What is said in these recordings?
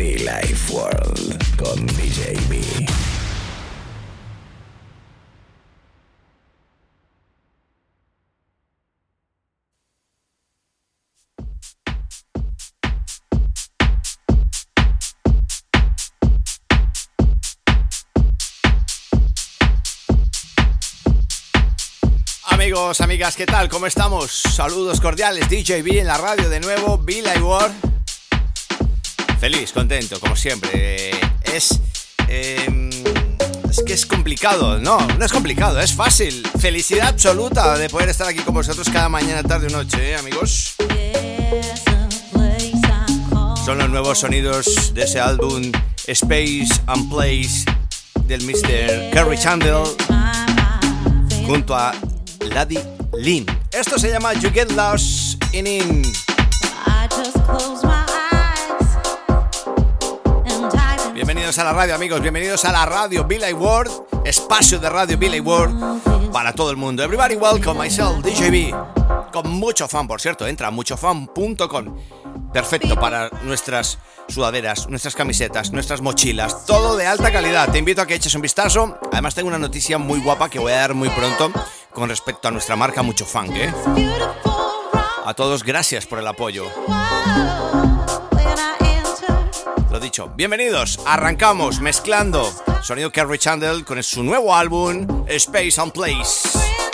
Life World con. Amigos, amigas, ¿qué tal? ¿Cómo estamos? Saludos cordiales, DJ B en la radio de nuevo, Live World. Feliz, contento, como siempre. Es. eh, es que es complicado. No, no es complicado, es fácil. Felicidad absoluta de poder estar aquí con vosotros cada mañana, tarde o noche, ¿eh, amigos. Son los nuevos sonidos de ese álbum Space and Place del Mr. Kerry Chandler junto a Laddie Lynn. Esto se llama You Get Lost in In. Bienvenidos a la radio, amigos. Bienvenidos a la radio Billy World, espacio de radio Billy World para todo el mundo. Everybody welcome myself, DJB. Con mucho fan, por cierto. Entra muchofan.com. Perfecto para nuestras sudaderas, nuestras camisetas, nuestras mochilas. Todo de alta calidad. Te invito a que eches un vistazo. Además, tengo una noticia muy guapa que voy a dar muy pronto con respecto a nuestra marca Mucho Funk, ¿eh? A todos, gracias por el apoyo. Bienvenidos. Arrancamos mezclando sonido Kerry Chandler con su nuevo álbum Space and Place.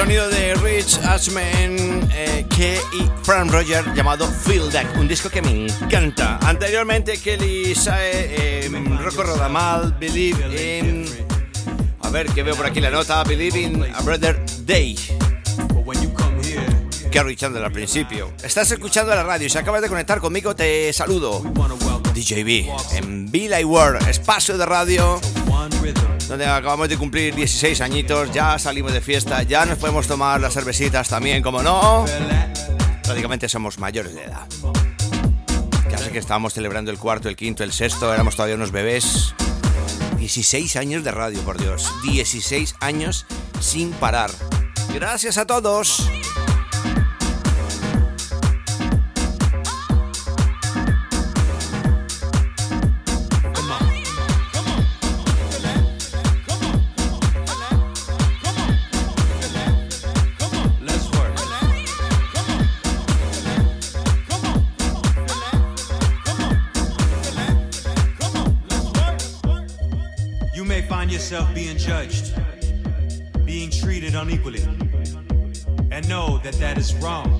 Sonido de Rich Ashman eh, y Fran Roger llamado Feel That, un disco que me encanta. Anteriormente Kelly Sae, eh, Rocco Rodamal, Believe in... A ver, que veo por aquí la nota, Believe in a Brother Day. Kerry Chandler al principio. Estás escuchando la radio y si acabas de conectar conmigo te saludo. DJB en Villa World, espacio de radio donde acabamos de cumplir 16 añitos, ya salimos de fiesta, ya nos podemos tomar las cervecitas también, como no. Prácticamente somos mayores de edad. Casi que estábamos celebrando el cuarto, el quinto, el sexto, éramos todavía unos bebés. 16 años de radio, por Dios. 16 años sin parar. Gracias a todos. Judged, being treated unequally, and know that that is wrong.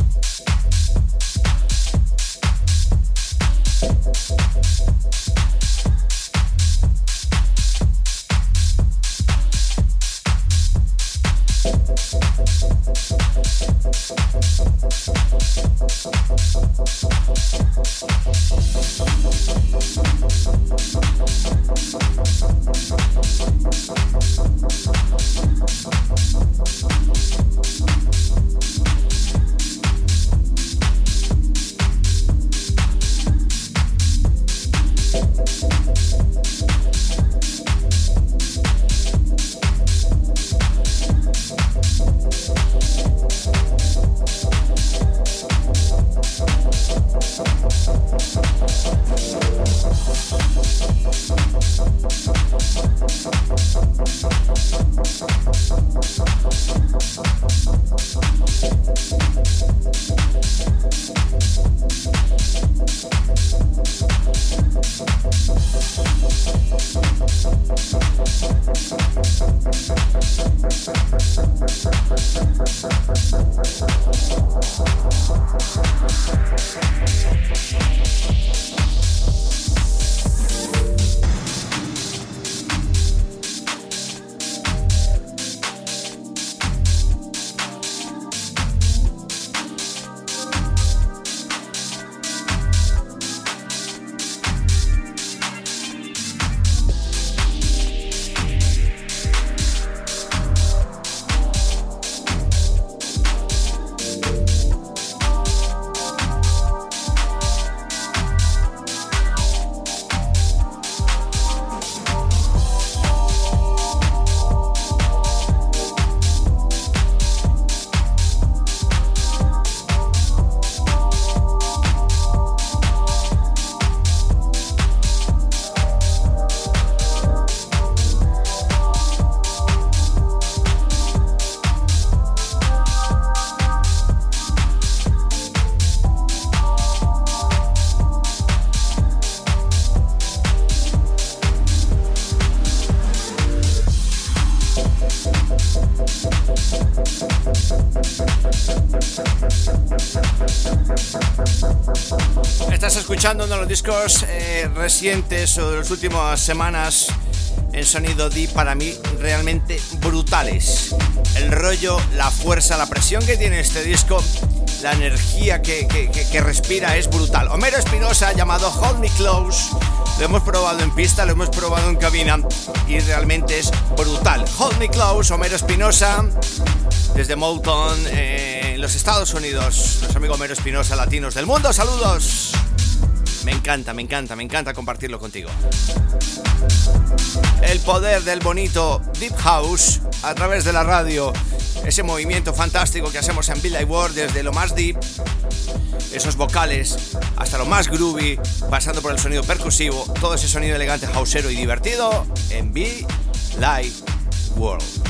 discos eh, recientes o de las últimas semanas en sonido deep para mí realmente brutales. El rollo, la fuerza, la presión que tiene este disco, la energía que, respira es brutal. Homero Espinosa llamado Hold Me Close. Lo hemos probado en pista, lo hemos probado en cabina y realmente es brutal. Hold Me Close, Homero Espinosa, desde Moulton, eh, en los Estados Unidos. Nuestro amigo Homero Espinosa, latinos del mundo, saludos. Me encanta, me encanta, me encanta compartirlo contigo. El poder del bonito Deep House a través de la radio. Ese movimiento fantástico que hacemos en Bill World desde lo más deep, esos vocales, hasta lo más groovy, pasando por el sonido percusivo, todo ese sonido elegante, houseero y divertido en Be Live World.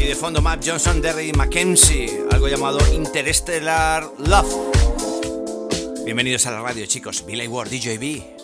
Y de fondo Matt Johnson, Derry Mackenzie, algo llamado Interstellar Love. Bienvenidos a la radio, chicos. Billy Ward, DJB.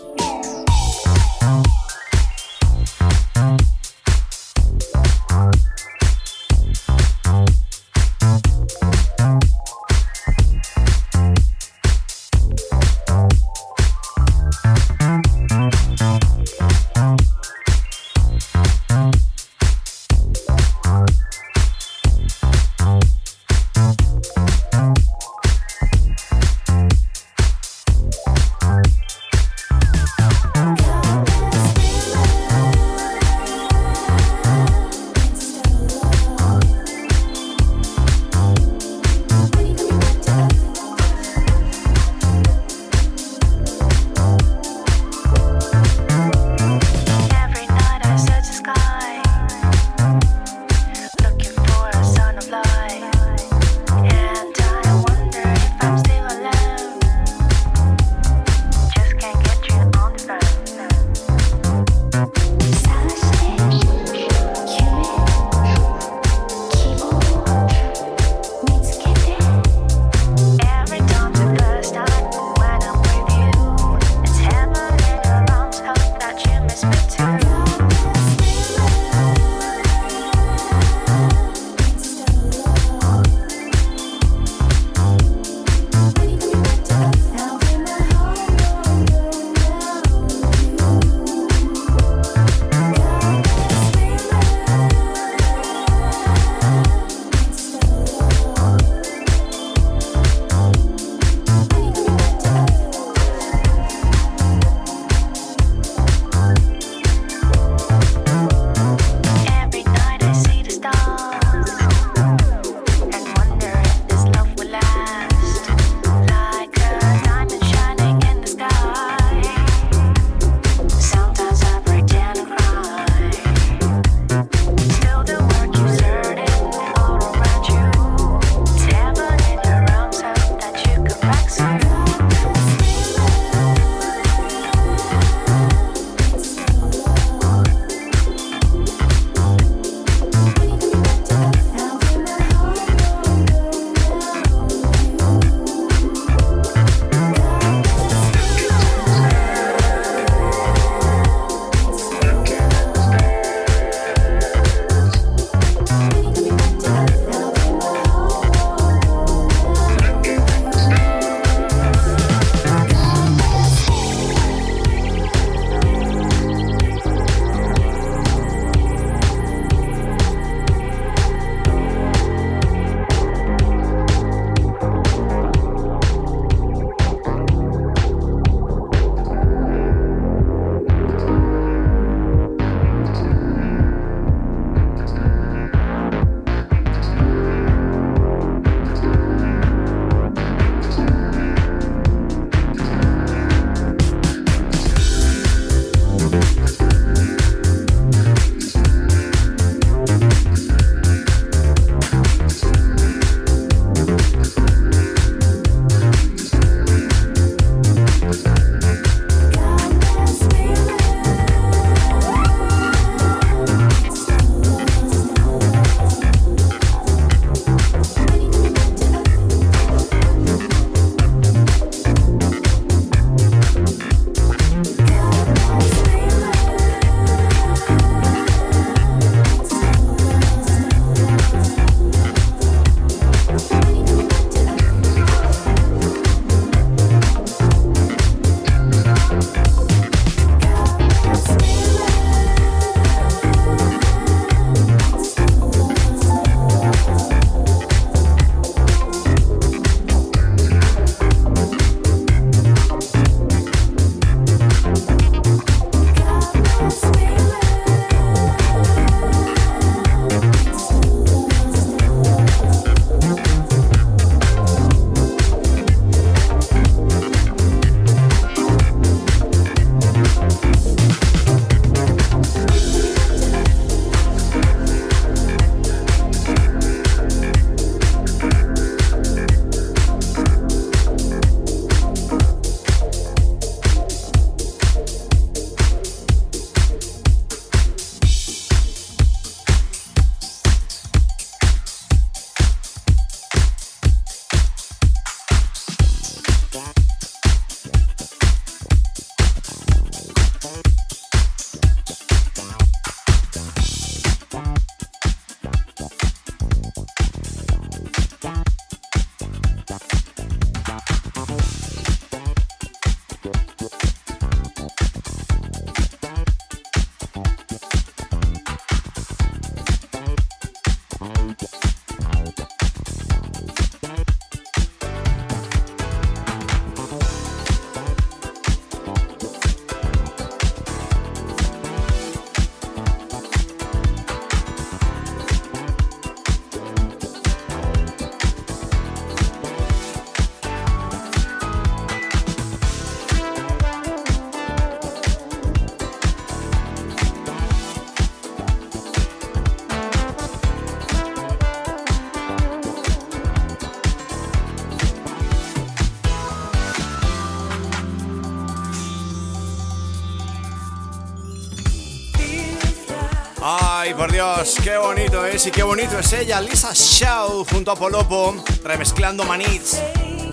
Dios, qué bonito es y qué bonito es ella, Lisa Shaw junto a Polopo, remezclando Manits,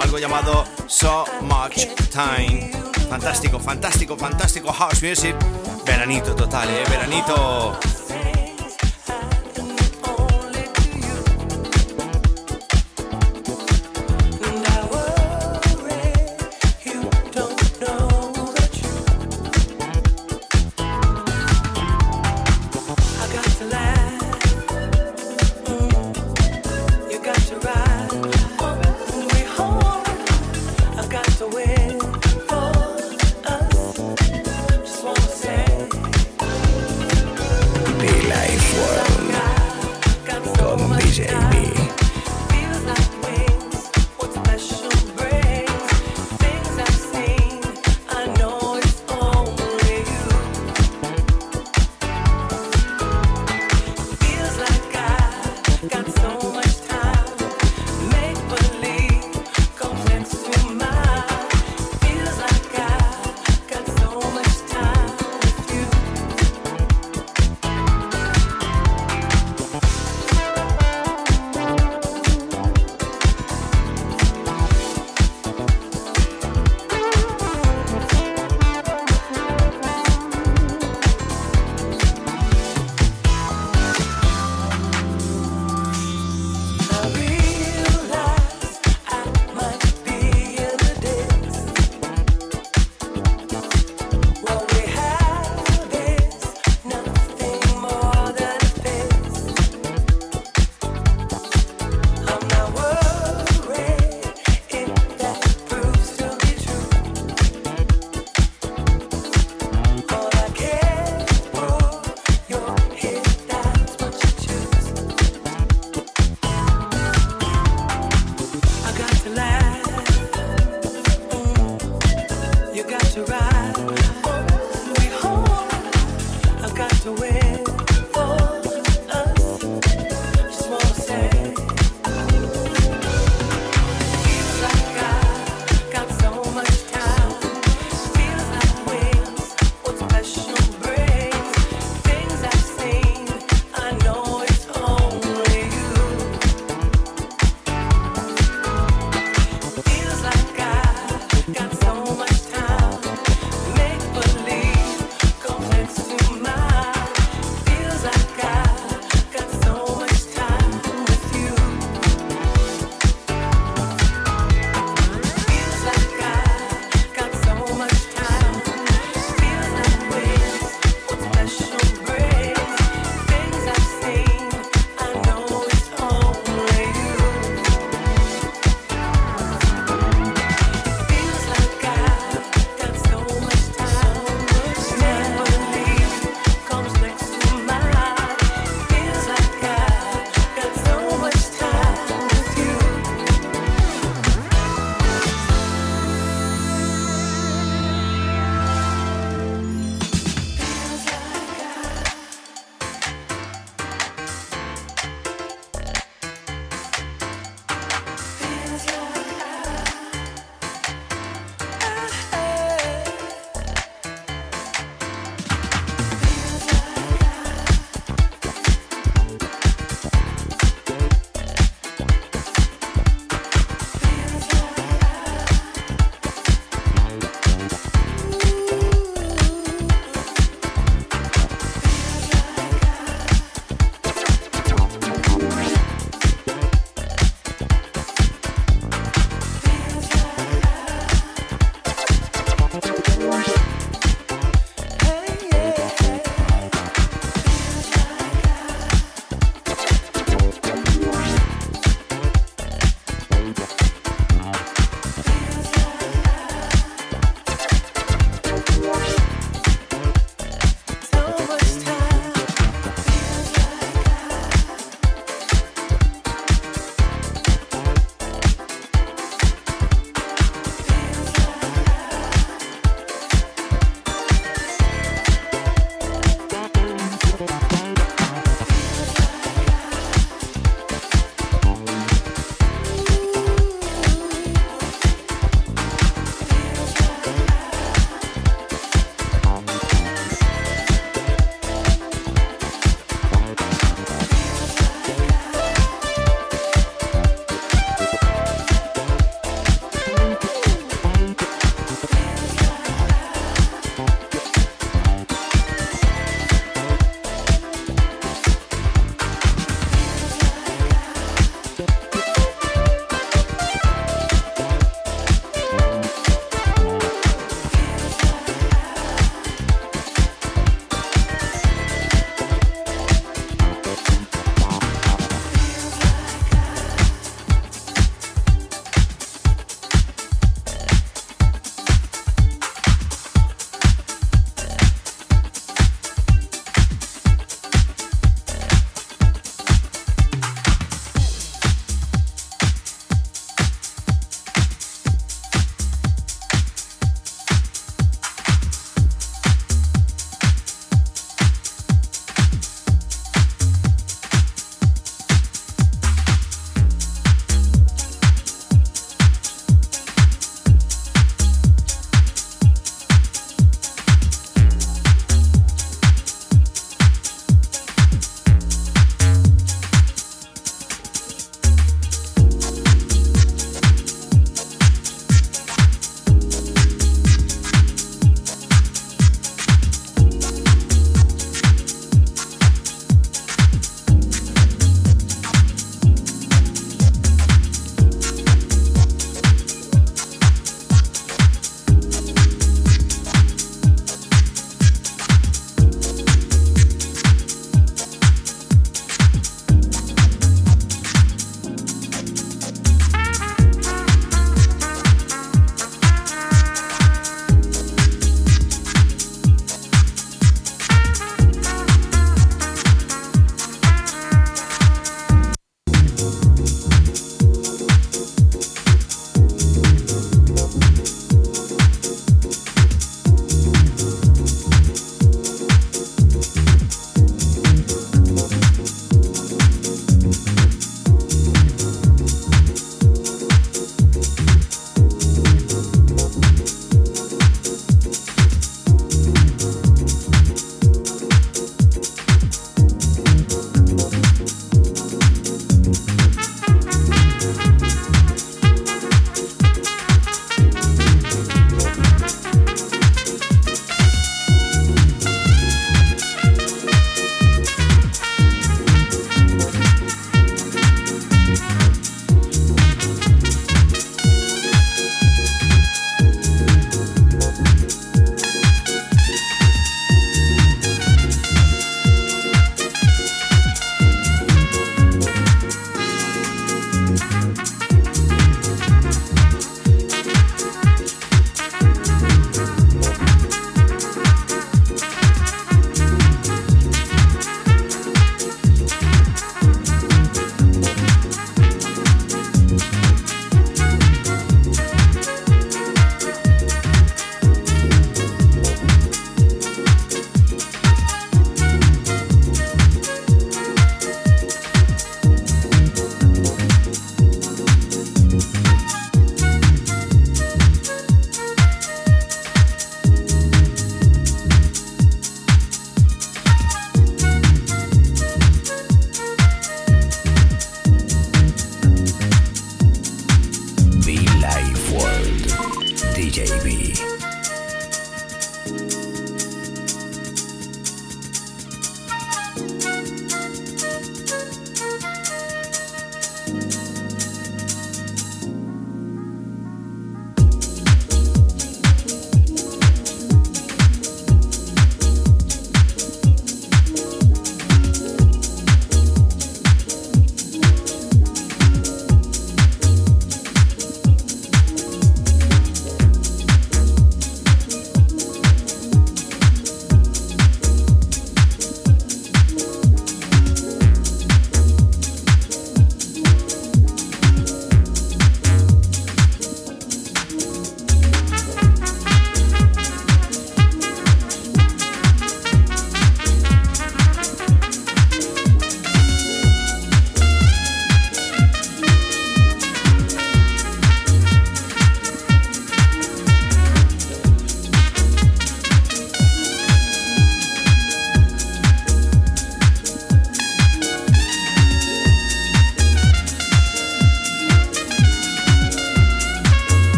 algo llamado So Much Time. Fantástico, fantástico, fantástico house music. Veranito total, eh, veranito.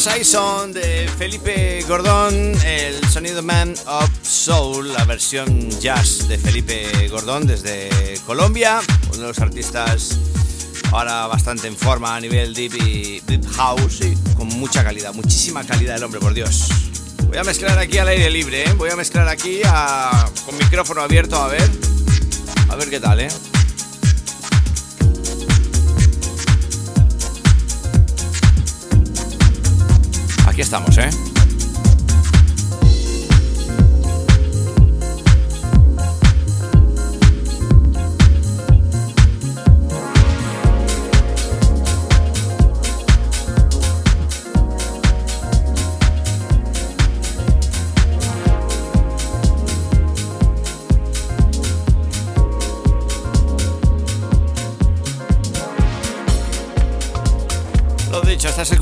Saison de Felipe Gordón, el sonido Man of Soul, la versión jazz de Felipe Gordón desde Colombia, uno de los artistas ahora bastante en forma a nivel deep y deep house con mucha calidad, muchísima calidad el hombre, por Dios. Voy a mezclar aquí al aire libre, ¿eh? voy a mezclar aquí con micrófono abierto a ver, a ver qué tal, ¿eh? Aquí estamos, ¿eh?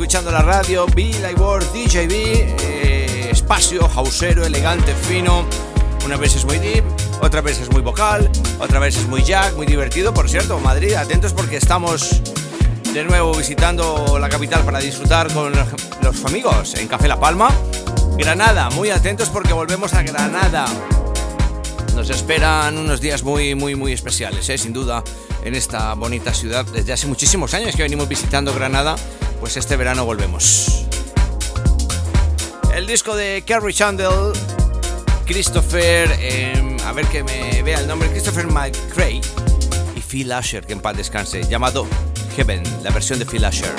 Escuchando la radio World DJB, eh, espacio, hausero, elegante, fino. Una vez es muy deep, otra vez es muy vocal, otra vez es muy jack, muy divertido. Por cierto, Madrid, atentos porque estamos de nuevo visitando la capital para disfrutar con los amigos en Café La Palma. Granada, muy atentos porque volvemos a Granada. Nos esperan unos días muy, muy, muy especiales, ¿eh? sin duda, en esta bonita ciudad. Desde hace muchísimos años que venimos visitando Granada pues este verano volvemos. El disco de Kerry Chandler, Christopher, em, a ver que me vea el nombre, Christopher McCray y Phil Asher, que en paz descanse, llamado Heaven, la versión de Phil Asher.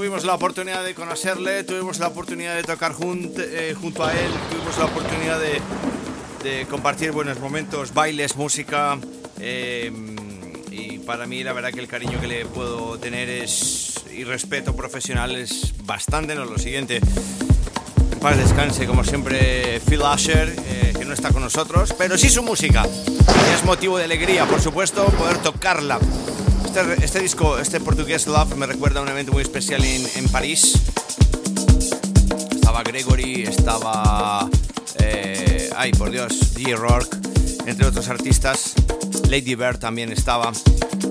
Tuvimos la oportunidad de conocerle, tuvimos la oportunidad de tocar eh, junto a él, tuvimos la oportunidad de, compartir buenos momentos, bailes, música. Em, y para mí la verdad que el cariño que le puedo tener es y respeto profesional es bastante, no lo siguiente. Paz descanse, como siempre, Phil Asher, eh, que no está con nosotros, pero sí su música. Y es motivo de alegría, por supuesto, poder tocarla. Este, este, disco, este portugués Love, me recuerda a un evento muy especial en, París. Estaba Gregory, estaba. Eh, ay, por Dios, D. Rourke, entre otros artistas. Lady Bird también estaba.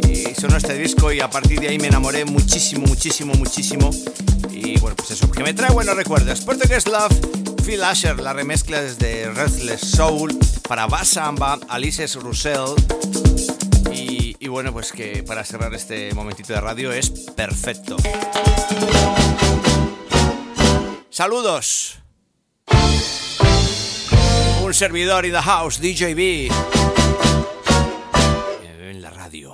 Y sonó este disco y a partir de ahí me enamoré muchísimo, muchísimo, muchísimo. Y bueno, pues eso, que me trae buenos recuerdos. Portugués Love, Phil Asher, la remezcla desde Restless Soul para Bassamba, Alice Russell bueno, pues que para cerrar este momentito de radio es perfecto. Saludos. Un servidor in the house, DJB. En la radio.